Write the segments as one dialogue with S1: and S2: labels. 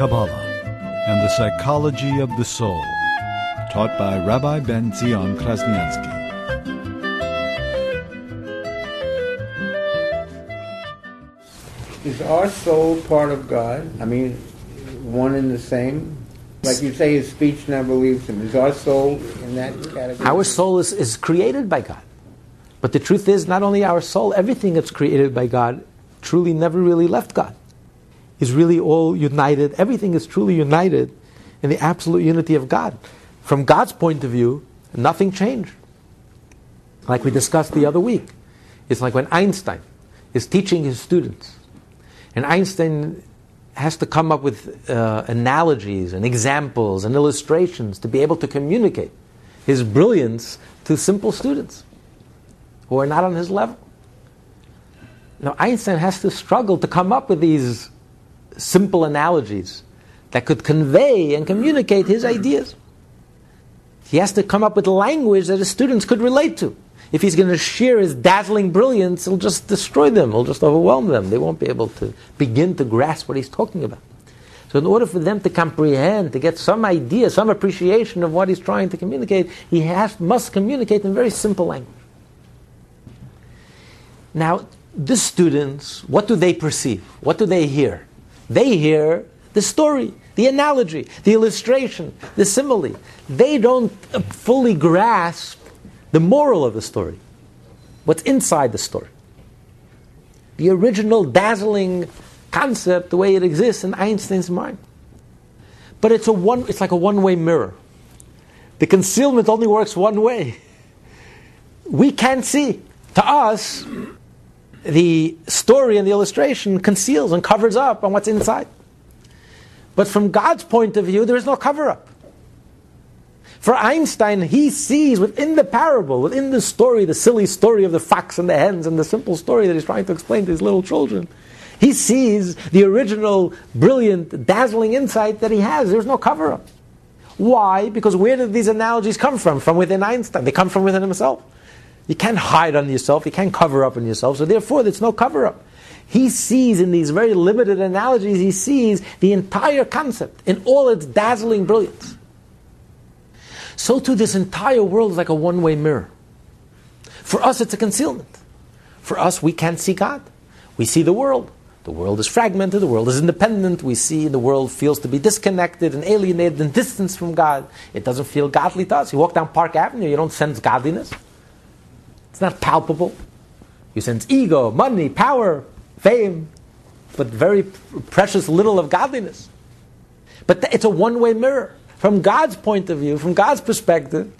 S1: Kabbalah and the Psychology of the Soul, taught by Rabbi Ben Zion Krasniansky.
S2: Is our soul part of God? I mean, one and the same? Like you say, his speech never leaves him. Is our soul in that category?
S3: Our soul is, is created by God. But the truth is, not only our soul, everything that's created by God truly never really left God. Is really all united. Everything is truly united in the absolute unity of God. From God's point of view, nothing changed. Like we discussed the other week. It's like when Einstein is teaching his students. And Einstein has to come up with uh, analogies and examples and illustrations to be able to communicate his brilliance to simple students who are not on his level. Now, Einstein has to struggle to come up with these simple analogies that could convey and communicate his ideas. He has to come up with language that his students could relate to. If he's going to share his dazzling brilliance, he'll just destroy them, he'll just overwhelm them. They won't be able to begin to grasp what he's talking about. So, in order for them to comprehend, to get some idea, some appreciation of what he's trying to communicate, he has, must communicate in very simple language. Now, the students, what do they perceive? What do they hear? They hear the story, the analogy, the illustration, the simile. They don't fully grasp the moral of the story, what's inside the story. The original dazzling concept, the way it exists in Einstein's mind. But it's, a one, it's like a one way mirror. The concealment only works one way. We can't see. To us, the story and the illustration conceals and covers up on what's inside. But from God's point of view, there is no cover up. For Einstein, he sees within the parable, within the story, the silly story of the fox and the hens, and the simple story that he's trying to explain to his little children, he sees the original, brilliant, dazzling insight that he has. There's no cover up. Why? Because where did these analogies come from? From within Einstein. They come from within himself. You can't hide on yourself, you can't cover up on yourself, so therefore there's no cover up. He sees in these very limited analogies, he sees the entire concept in all its dazzling brilliance. So too, this entire world is like a one way mirror. For us, it's a concealment. For us, we can't see God. We see the world. The world is fragmented, the world is independent. We see the world feels to be disconnected and alienated and distanced from God. It doesn't feel godly to us. You walk down Park Avenue, you don't sense godliness. It's not palpable. You sense ego, money, power, fame, but very precious little of godliness. But it's a one way mirror. From God's point of view, from God's perspective,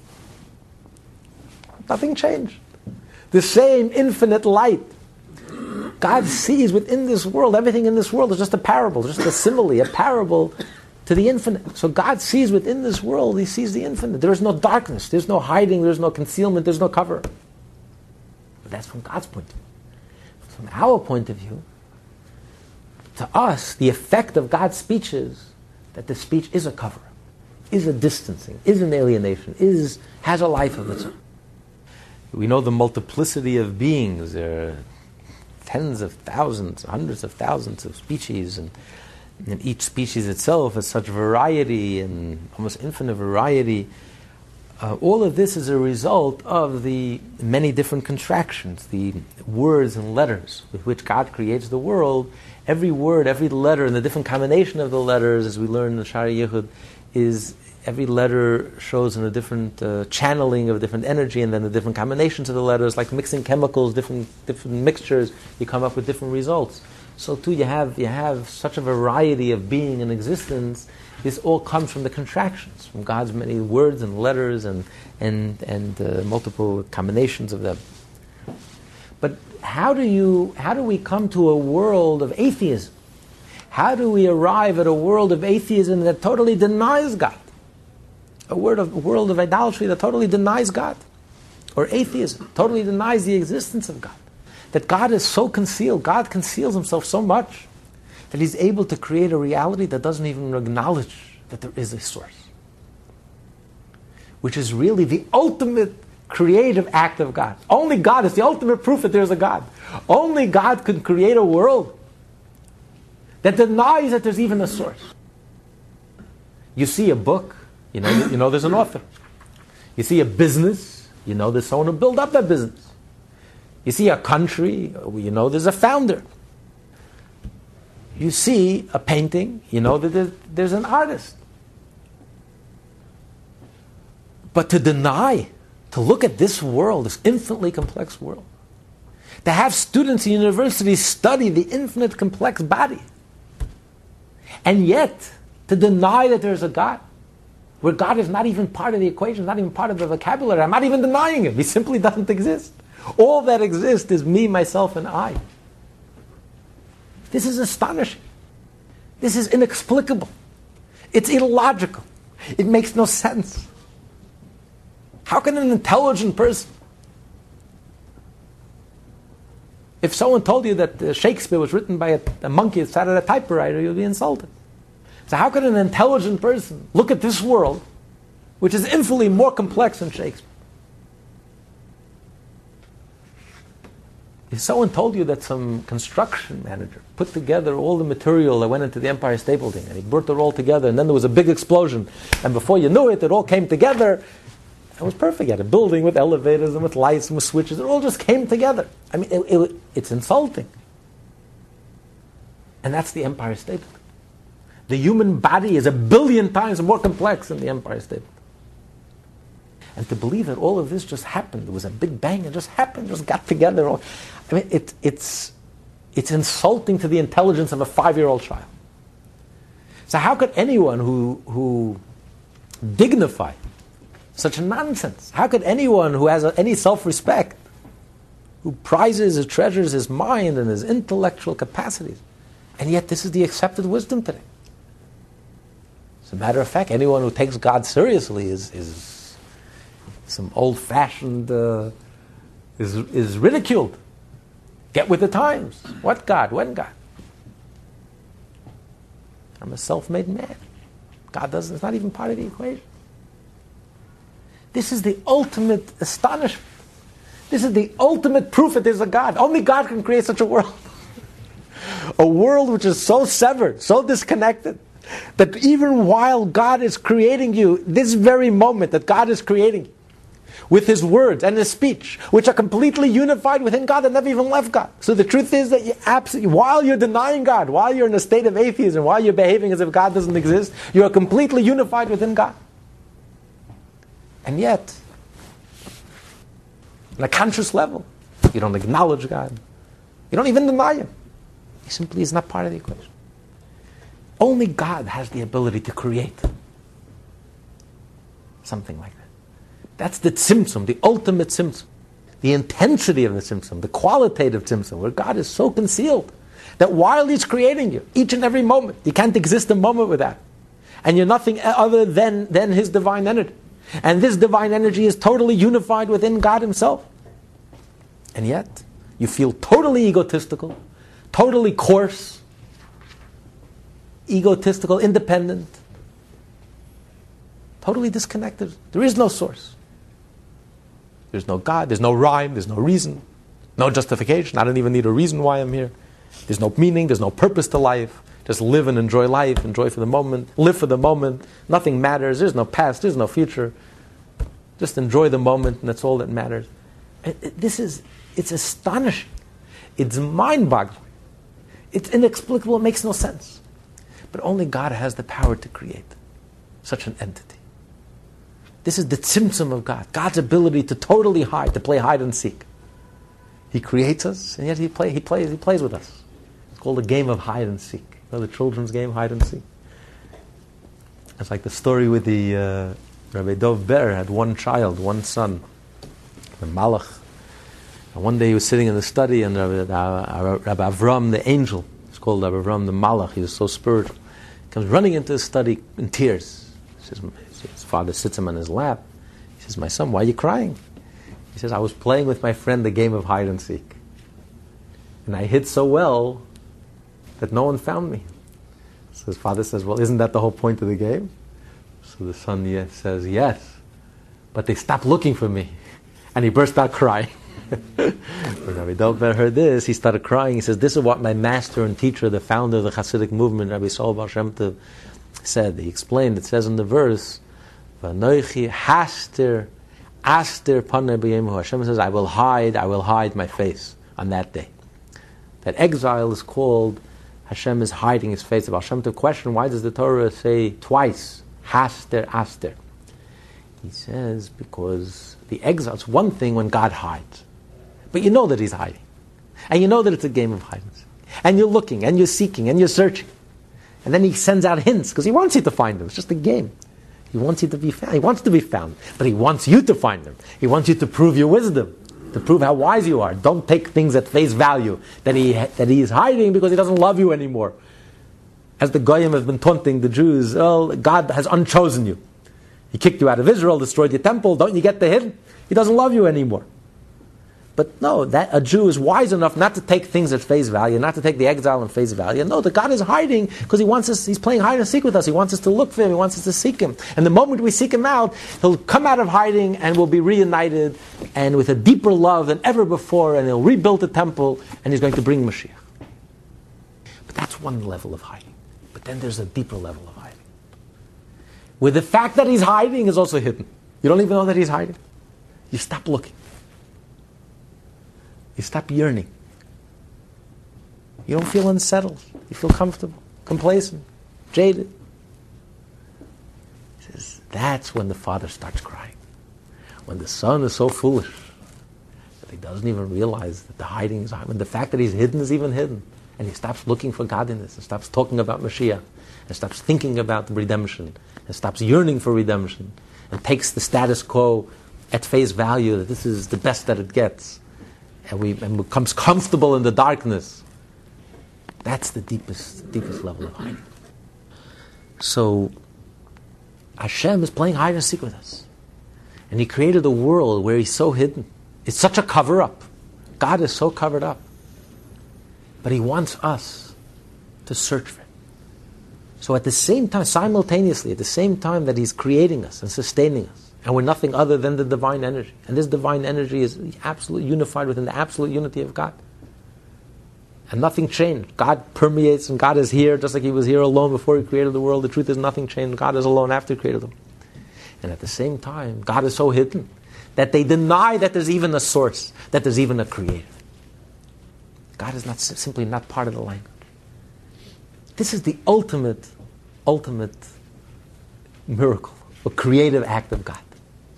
S3: nothing changed. The same infinite light. God sees within this world, everything in this world is just a parable, just a simile, a parable to the infinite. So God sees within this world, He sees the infinite. There is no darkness, there's no hiding, there's no concealment, there's no cover. But that's from God's point of view. From our point of view, to us, the effect of God's speech is that the speech is a cover is a distancing, is an alienation, is, has a life of its own. We know the multiplicity of beings. There are tens of thousands, hundreds of thousands of species, and, and each species itself has such variety and almost infinite variety. Uh, all of this is a result of the many different contractions, the words and letters with which God creates the world. Every word, every letter, and the different combination of the letters, as we learn in the Shaar HaYichud, is every letter shows in a different uh, channeling of different energy, and then the different combinations of the letters, like mixing chemicals, different different mixtures, you come up with different results. So too, you have you have such a variety of being and existence. This all comes from the contractions, from God's many words and letters and and and uh, multiple combinations of them. But how do you how do we come to a world of atheism? How do we arrive at a world of atheism that totally denies God? A, of, a world of idolatry that totally denies God. Or atheism, totally denies the existence of God. That God is so concealed, God conceals himself so much that he's able to create a reality that doesn't even acknowledge that there is a source. Which is really the ultimate creative act of God. Only God is the ultimate proof that there's a God. Only God can create a world that denies that there's even a source. You see a book, you know, you know there's an author. You see a business, you know there's someone who built up that business. You see a country, you know there's a founder. You see a painting, you know that there's, an artist. But to deny, to look at this world, this infinitely complex world, to have students in universities study the infinite complex body, and yet to deny that there's a God, where God is not even part of the equation, not even part of the vocabulary. I'm not even denying him. He simply doesn't exist. All that exists is me, myself, and I. This is astonishing. This is inexplicable. It's illogical. It makes no sense. How can an intelligent person, if someone told you that uh, Shakespeare was written by a, a monkey that sat at a typewriter, you'd be insulted. So, how can an intelligent person look at this world, which is infinitely more complex than Shakespeare? If someone told you that some construction manager put together all the material that went into the Empire State Building and he brought it all together and then there was a big explosion and before you knew it, it all came together. It was perfect. You had a building with elevators and with lights and with switches. It all just came together. I mean, it, it, it's insulting. And that's the Empire State Building. The human body is a billion times more complex than the Empire State Building. And to believe that all of this just happened, it was a big bang, it just happened, just got together. I mean, it, it's, it's insulting to the intelligence of a five year old child. So, how could anyone who, who dignify such nonsense, how could anyone who has any self respect, who prizes and treasures his mind and his intellectual capacities, and yet this is the accepted wisdom today? As a matter of fact, anyone who takes God seriously is, is some old fashioned, uh, is, is ridiculed. Get with the times. What God? When God? I'm a self made man. God doesn't, it's not even part of the equation. This is the ultimate astonishment. This is the ultimate proof that there's a God. Only God can create such a world. a world which is so severed, so disconnected, that even while God is creating you, this very moment that God is creating you, with his words and his speech, which are completely unified within God and never even left God. So the truth is that you absolutely, while you're denying God, while you're in a state of atheism, while you're behaving as if God doesn't exist, you are completely unified within God. And yet, on a conscious level, you don't acknowledge God. You don't even deny Him. He simply is not part of the equation. Only God has the ability to create something like that. That's the tzimtzum, the ultimate tzimtzum. The intensity of the tzimtzum, the qualitative tzimtzum, where God is so concealed that while He's creating you, each and every moment, you can't exist a moment without. And you're nothing other than, than His divine energy. And this divine energy is totally unified within God Himself. And yet, you feel totally egotistical, totally coarse, egotistical, independent, totally disconnected. There is no source. There's no God, there's no rhyme, there's no reason, no justification. I don't even need a reason why I'm here. There's no meaning, there's no purpose to life. Just live and enjoy life, enjoy for the moment, live for the moment. Nothing matters. There's no past, there's no future. Just enjoy the moment, and that's all that matters. This is, it's astonishing. It's mind boggling. It's inexplicable. It makes no sense. But only God has the power to create such an entity. This is the tzimtzum of God, God's ability to totally hide, to play hide and seek. He creates us, and yet he, play, he, plays, he plays with us. It's called a game of hide and seek. You know the children's game, hide and seek? It's like the story with the uh, Rabbi Dov Ber had one child, one son, the Malach. And one day he was sitting in the study, and Rabbi, uh, Rabbi Avram, the angel, it's called Rabbi Avram the Malach, he was so spiritual, comes running into the study in tears. Says, his father sits him on his lap. He says, My son, why are you crying? He says, I was playing with my friend the game of hide and seek. And I hid so well that no one found me. So his father says, Well, isn't that the whole point of the game? So the son yes, says, Yes. But they stopped looking for me. And he burst out crying. when Rabbi Dovber heard this, he started crying. He says, This is what my master and teacher, the founder of the Hasidic movement, Rabbi Saul Baal Shem said, he explained, it says in the verse, Vanoichi haster aster Hashem says, I will hide, I will hide my face on that day. That exile is called Hashem is hiding his face. Of Hashem to question, why does the Torah say twice, haster, aster? He says, because the exile, it's one thing when God hides. But you know that he's hiding. And you know that it's a game of hide and seek. And you're looking, and you're seeking, and you're searching. And then he sends out hints, because he wants you to find them. It's just a game. He wants you to be found. He wants to be found, but he wants you to find them. He wants you to prove your wisdom, to prove how wise you are. Don't take things at face value that he that he is hiding because he doesn't love you anymore. As the goyim have been taunting the Jews, oh, God has unchosen you. He kicked you out of Israel, destroyed your temple. Don't you get the hint? He doesn't love you anymore. But no, that a Jew is wise enough not to take things at face value, not to take the exile at face value. No, that God is hiding because He wants us. He's playing hide and seek with us. He wants us to look for Him. He wants us to seek Him. And the moment we seek Him out, He'll come out of hiding and we'll be reunited and with a deeper love than ever before. And He'll rebuild the temple and He's going to bring Mashiach. But that's one level of hiding. But then there's a deeper level of hiding, where the fact that He's hiding is also hidden. You don't even know that He's hiding. You stop looking. You stop yearning. You don't feel unsettled. You feel comfortable, complacent, jaded. He says, that's when the father starts crying. When the son is so foolish that he doesn't even realize that the hiding is when the fact that he's hidden is even hidden. And he stops looking for godliness and stops talking about Mashiach and stops thinking about redemption and stops yearning for redemption and takes the status quo at face value that this is the best that it gets and, we, and becomes comfortable in the darkness. That's the deepest, deepest level of hiding. So Hashem is playing hide and seek with us. And He created a world where He's so hidden. It's such a cover up. God is so covered up. But He wants us to search for Him. So at the same time, simultaneously, at the same time that He's creating us and sustaining us, and we're nothing other than the divine energy. And this divine energy is absolutely unified within the absolute unity of God. And nothing changed. God permeates and God is here just like He was here alone before He created the world. The truth is, nothing changed. God is alone after He created them. And at the same time, God is so hidden that they deny that there's even a source, that there's even a creator. God is not simply not part of the language. This is the ultimate, ultimate miracle, a creative act of God.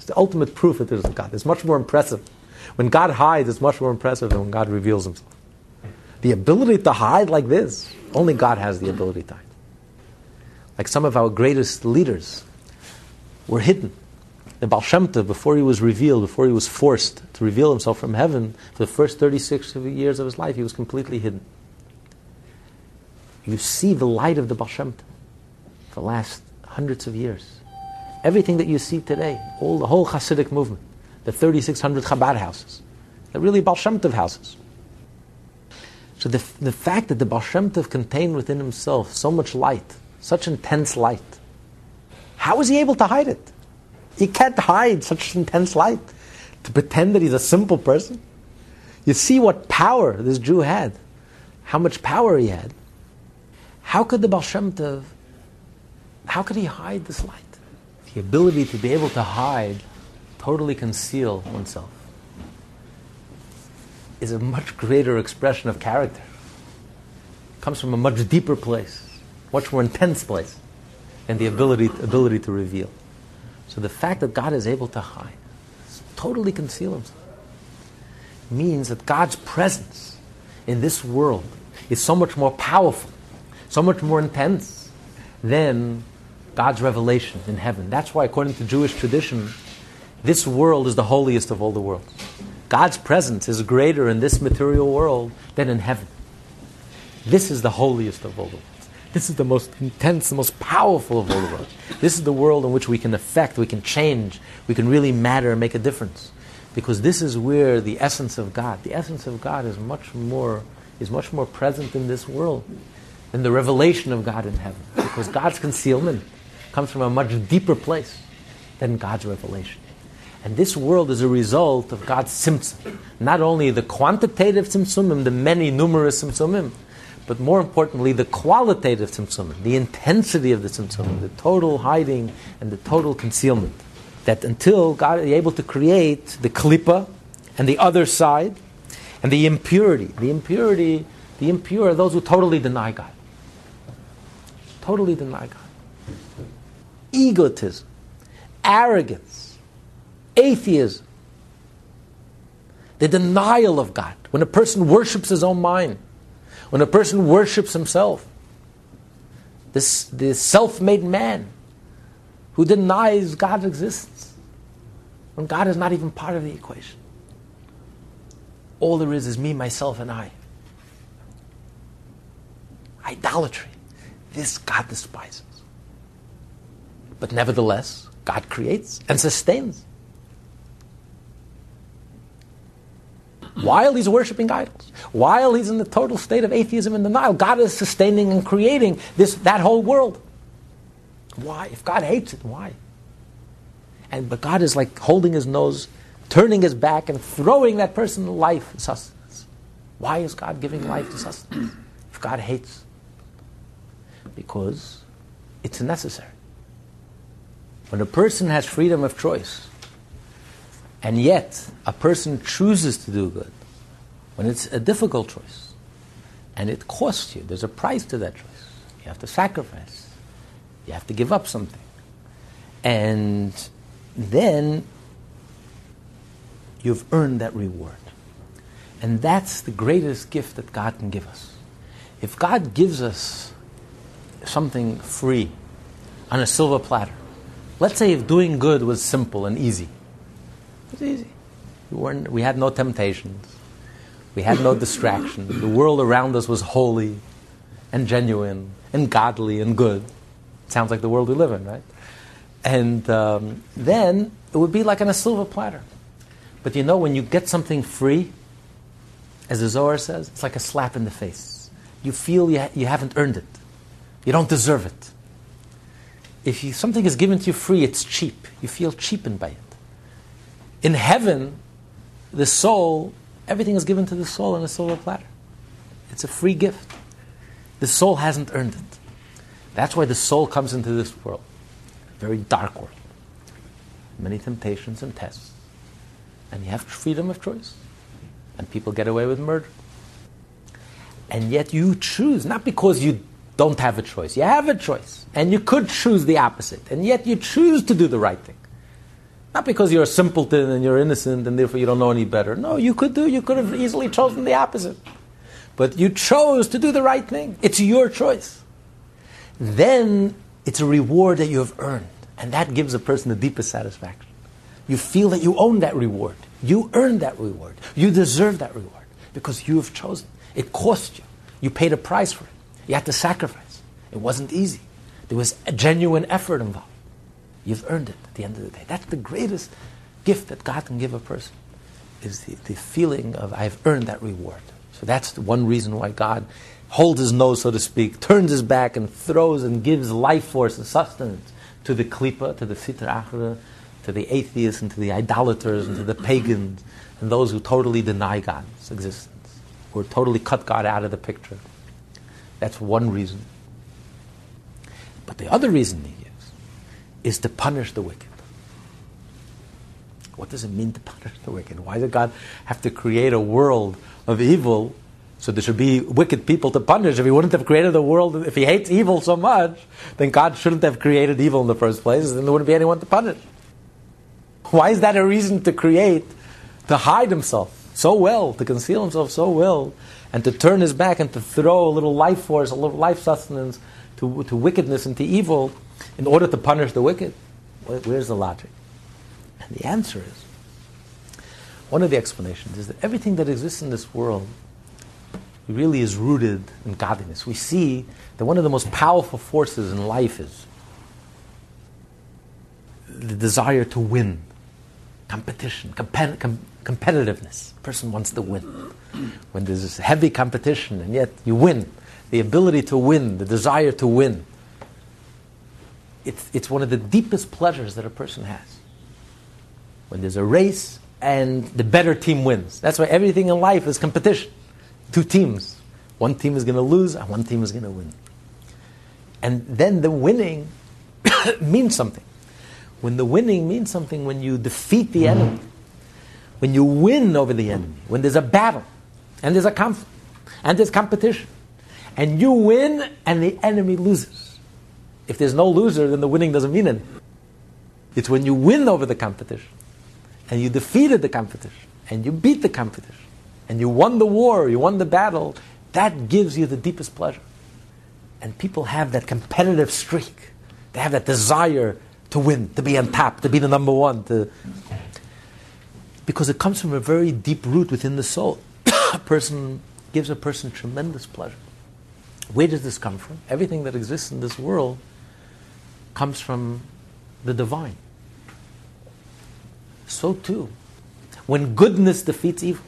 S3: It's the ultimate proof that there's a God. It's much more impressive. When God hides, it's much more impressive than when God reveals himself. The ability to hide like this, only God has the ability to hide. Like some of our greatest leaders were hidden. The Baal Shem Tov, before he was revealed, before he was forced to reveal himself from heaven, for the first 36 years of his life, he was completely hidden. You see the light of the Baal Shem Tov for the last hundreds of years. Everything that you see today, all the whole Hasidic movement, the 3,600 Chabad houses, they're really Baal houses. So the, the fact that the Baal contained within himself so much light, such intense light, how is he able to hide it? He can't hide such intense light to pretend that he's a simple person. You see what power this Jew had, how much power he had. How could the Baal how could he hide this light? The ability to be able to hide, totally conceal oneself, is a much greater expression of character. It comes from a much deeper place, much more intense place, and the ability, ability to reveal. So the fact that God is able to hide, totally conceal himself, means that God's presence in this world is so much more powerful, so much more intense than God's revelation in heaven. That's why, according to Jewish tradition, this world is the holiest of all the worlds. God's presence is greater in this material world than in heaven. This is the holiest of all the worlds. This is the most intense, the most powerful of all the worlds. This is the world in which we can affect, we can change, we can really matter and make a difference. Because this is where the essence of God, the essence of God is much more, is much more present in this world than the revelation of God in heaven. Because God's concealment comes from a much deeper place than God's revelation. And this world is a result of God's tzimtzum. Not only the quantitative tzimtzumim, the many numerous tzimtzumim, but more importantly, the qualitative tzimtzum, the intensity of the tzimtzum, the total hiding and the total concealment. That until God is able to create the klipa and the other side, and the impurity. The impurity, the impure are those who totally deny God. Totally deny God. Egotism, arrogance, atheism, the denial of God. When a person worships his own mind, when a person worships himself, this, this self made man who denies God's existence, when God is not even part of the equation. All there is is me, myself, and I. Idolatry. This God despises. But nevertheless, God creates and sustains. While he's worshiping idols, while he's in the total state of atheism and denial, God is sustaining and creating this, that whole world. Why? If God hates it, why? And but God is like holding his nose, turning his back, and throwing that person life and sustenance. Why is God giving life to sustenance? If God hates, because it's necessary. When a person has freedom of choice, and yet a person chooses to do good, when it's a difficult choice, and it costs you, there's a price to that choice. You have to sacrifice, you have to give up something. And then you've earned that reward. And that's the greatest gift that God can give us. If God gives us something free on a silver platter, let's say if doing good was simple and easy, it was easy. We, weren't, we had no temptations, we had no distractions. The world around us was holy and genuine and godly and good. Sounds like the world we live in, right? And um, then it would be like on a silver platter. But you know, when you get something free, as the Zohar says, it's like a slap in the face. You feel you, ha- you haven't earned it, you don't deserve it. If you, something is given to you free, it's cheap. You feel cheapened by it. In heaven, the soul, everything is given to the soul on a silver platter. It's a free gift. The soul hasn't earned it. That's why the soul comes into this world, very dark world. Many temptations and tests. And you have freedom of choice. And people get away with murder. And yet you choose, not because you don't have a choice. You have a choice. And you could choose the opposite. And yet you choose to do the right thing. Not because you're a simpleton and you're innocent and therefore you don't know any better. No, you could do, you could have easily chosen the opposite. But you chose to do the right thing. It's your choice. Then it's a reward that you have earned. And that gives a person the deepest satisfaction. You feel that you own that reward. You earned that reward. You deserve that reward because you have chosen. It cost you. You paid a price for it. You had to sacrifice. It wasn't easy. There was a genuine effort involved. You've earned it at the end of the day. That's the greatest gift that God can give a person, is the, the feeling of I've earned that reward. So that's the one reason why God holds his nose, so to speak, turns his back and throws and gives life force and sustenance to the klipa, to the sitra achra, to the atheists and to the idolaters and to the pagans and those who totally deny God's existence, who are totally cut God out of the picture. That's one reason. But the other reason he gives is to punish the wicked. What does it mean to punish the wicked? Why did God have to create a world of evil so there should be wicked people to punish? If he wouldn't have created the world, if he hates evil so much, then God shouldn't have created evil in the first place, then there wouldn't be anyone to punish. Why is that a reason to create, to hide himself so well, to conceal himself so well, and to turn his back and to throw a little life force, a little life sustenance to, to wickedness and to evil in order to punish the wicked? Where's the logic? And the answer is one of the explanations is that everything that exists in this world really is rooted in godliness. We see that one of the most powerful forces in life is the desire to win, competition, compet- com- competitiveness. A person wants to win. When there's this heavy competition and yet you win, the ability to win, the desire to win, it's, it's one of the deepest pleasures that a person has. When there's a race and the better team wins. That's why everything in life is competition. Two teams One team is going to lose, and one team is going to win. And then the winning means something. When the winning means something, when you defeat the enemy, when you win over the enemy, when there's a battle, and there's a conflict, and there's competition, and you win, and the enemy loses. If there's no loser, then the winning doesn't mean anything. It's when you win over the competition, and you defeated the competition, and you beat the competition, and you won the war, you won the battle, that gives you the deepest pleasure. And people have that competitive streak. They have that desire to win, to be on top, to be the number one, to because it comes from a very deep root within the soul. a person gives a person tremendous pleasure. Where does this come from? Everything that exists in this world comes from the divine. So too, when goodness defeats evil,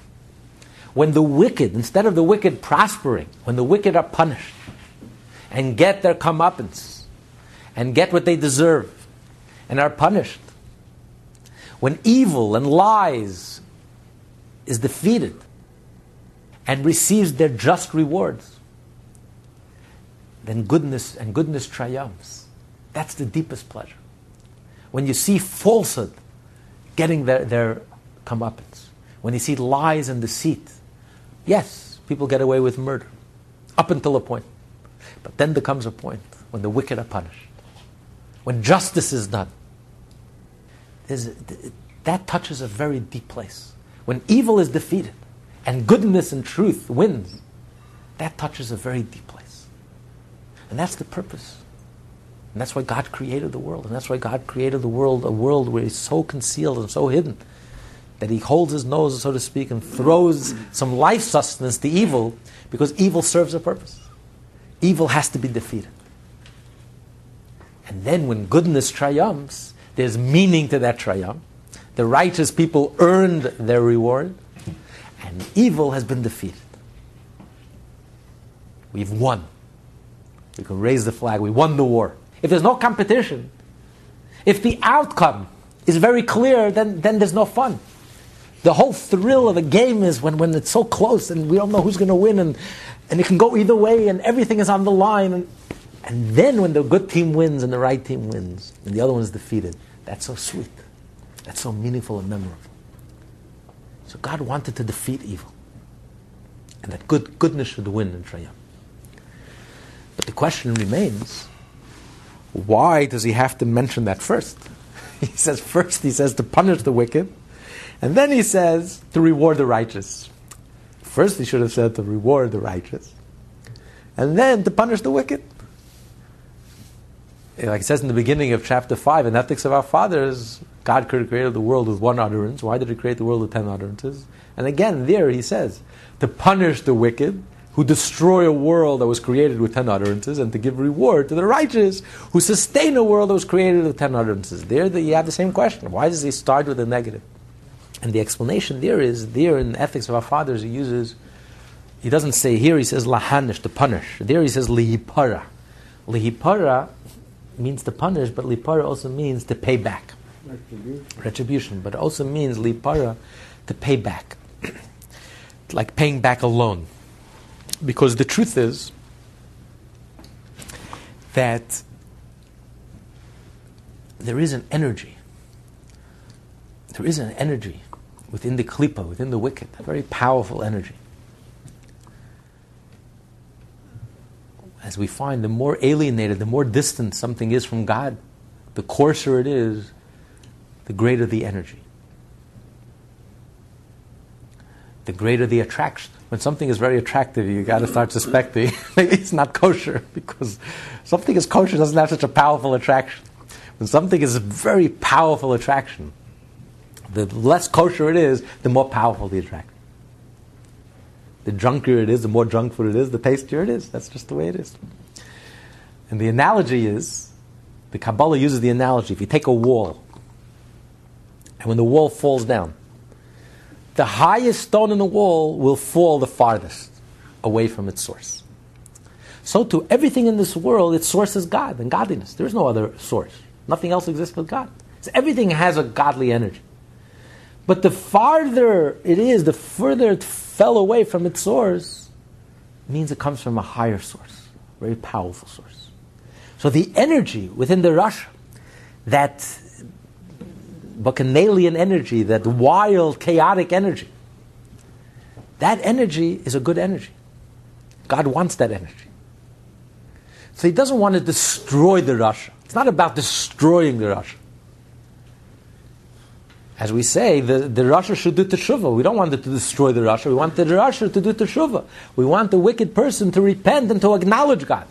S3: when the wicked, instead of the wicked prospering, when the wicked are punished and get their comeuppance and get what they deserve, and are punished. When evil and lies is defeated and receives their just rewards, then goodness and goodness triumphs. That's the deepest pleasure. When you see falsehood getting their, their comeuppance, when you see lies and deceit, yes, people get away with murder up until a point. But then there comes a point when the wicked are punished when justice is done, that touches a very deep place. When evil is defeated and goodness and truth wins, that touches a very deep place. And that's the purpose. And that's why God created the world. And that's why God created the world, a world where He's so concealed and so hidden that He holds His nose, so to speak, and throws some life sustenance to evil because evil serves a purpose. Evil has to be defeated. And then when goodness triumphs, there's meaning to that triumph. The righteous people earned their reward, and evil has been defeated. We've won. We can raise the flag. We won the war. If there's no competition, if the outcome is very clear, then, then there's no fun. The whole thrill of a game is when, when it's so close and we don't know who's going to win and, and it can go either way and everything is on the line. And and then when the good team wins and the right team wins and the other one is defeated, that's so sweet. That's so meaningful and memorable. So God wanted to defeat evil. And that good, goodness should win and triumph. But the question remains why does he have to mention that first? He says, first, he says to punish the wicked, and then he says to reward the righteous. First, he should have said to reward the righteous, and then to punish the wicked like it says in the beginning of chapter 5, in Ethics of Our Fathers, God created the world with one utterance. Why did he create the world with ten utterances? And again, there he says, to punish the wicked who destroy a world that was created with ten utterances, and to give reward to the righteous who sustain a world that was created with ten utterances. There you have the same question. Why does he start with the negative? And the explanation there is, there in Ethics of Our Fathers, he uses, he doesn't say here, he says lahanish, to punish. There he says lihipara. Lihipara means to punish, but lipara also means to pay back. Retribution. Retribution. But it also means lipara to pay back. like paying back a loan. Because the truth is that there is an energy. There is an energy within the klipa, within the wicked, a very powerful energy. As we find, the more alienated, the more distant something is from God, the coarser it is, the greater the energy. The greater the attraction. When something is very attractive, you got to start suspecting it's not kosher because something is kosher doesn't have such a powerful attraction. When something is a very powerful attraction, the less kosher it is, the more powerful the attraction. The drunker it is, the more drunk food it is, the tastier it is. That's just the way it is. And the analogy is the Kabbalah uses the analogy if you take a wall, and when the wall falls down, the highest stone in the wall will fall the farthest away from its source. So, to everything in this world, its source is God and godliness. There is no other source. Nothing else exists but God. So everything has a godly energy. But the farther it is, the further it fell away from its source, means it comes from a higher source, a very powerful source. So the energy within the Rasha, that bacchanalian energy, that wild, chaotic energy, that energy is a good energy. God wants that energy. So he doesn't want to destroy the Rasha. It's not about destroying the Rasha. As we say, the, the Rasha should do teshuvah. We don't want it to destroy the Rasha. We want the Rasha to do teshuvah. We want the wicked person to repent and to acknowledge God.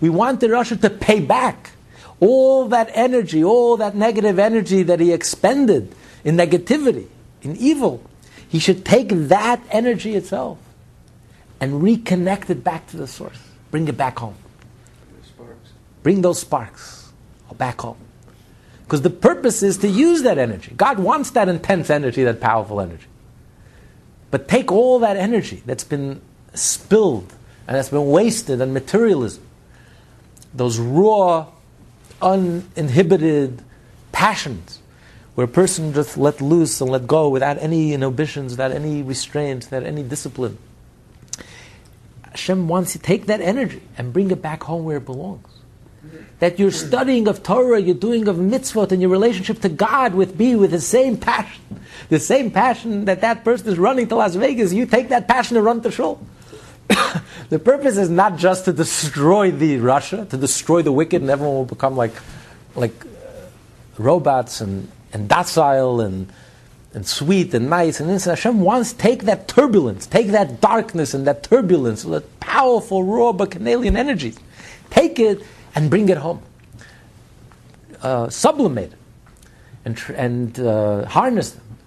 S3: We want the Rasha to pay back all that energy, all that negative energy that he expended in negativity, in evil. He should take that energy itself and reconnect it back to the source. Bring it back home. Bring those sparks back home. Because the purpose is to use that energy. God wants that intense energy, that powerful energy. But take all that energy that's been spilled and that's been wasted on materialism, those raw, uninhibited passions, where a person just let loose and let go without any inhibitions, without any restraints, without any discipline. Hashem wants to take that energy and bring it back home where it belongs that you're studying of Torah, you're doing of mitzvot, and your relationship to God with be with the same passion, the same passion that that person is running to Las Vegas, you take that passion and run to Shul. the purpose is not just to destroy the Rasha, to destroy the wicked, and everyone will become like, like uh, robots and, and docile and, and sweet and nice. And this Hashem wants take that turbulence, take that darkness and that turbulence, that powerful, raw, bacchanalian energies, take it and bring it home. Uh, sublimate and, tr- and uh, harness them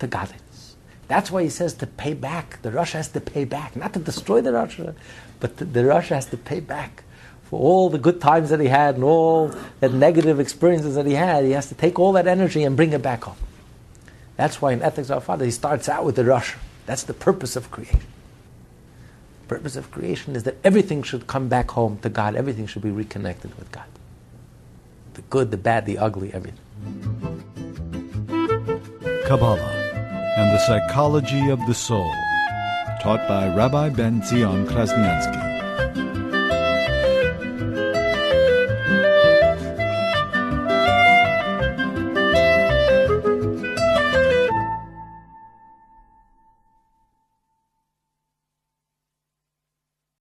S3: to godliness. That's why he says to pay back. The Rasha has to pay back, not to destroy the Rasha, but the, the Rasha has to pay back for all the good times that he had and all that negative experiences that he had. He has to take all that energy and bring it back home. That's why in Ethics of Our Father he starts out with the Rasha. That's the purpose of creation purpose of creation is that everything should come back home to God. Everything should be reconnected with God. The good, the bad, the ugly, everything.
S1: Kabbalah and the Psychology of the Soul, taught by Rabbi Ben Zion Krasniansky.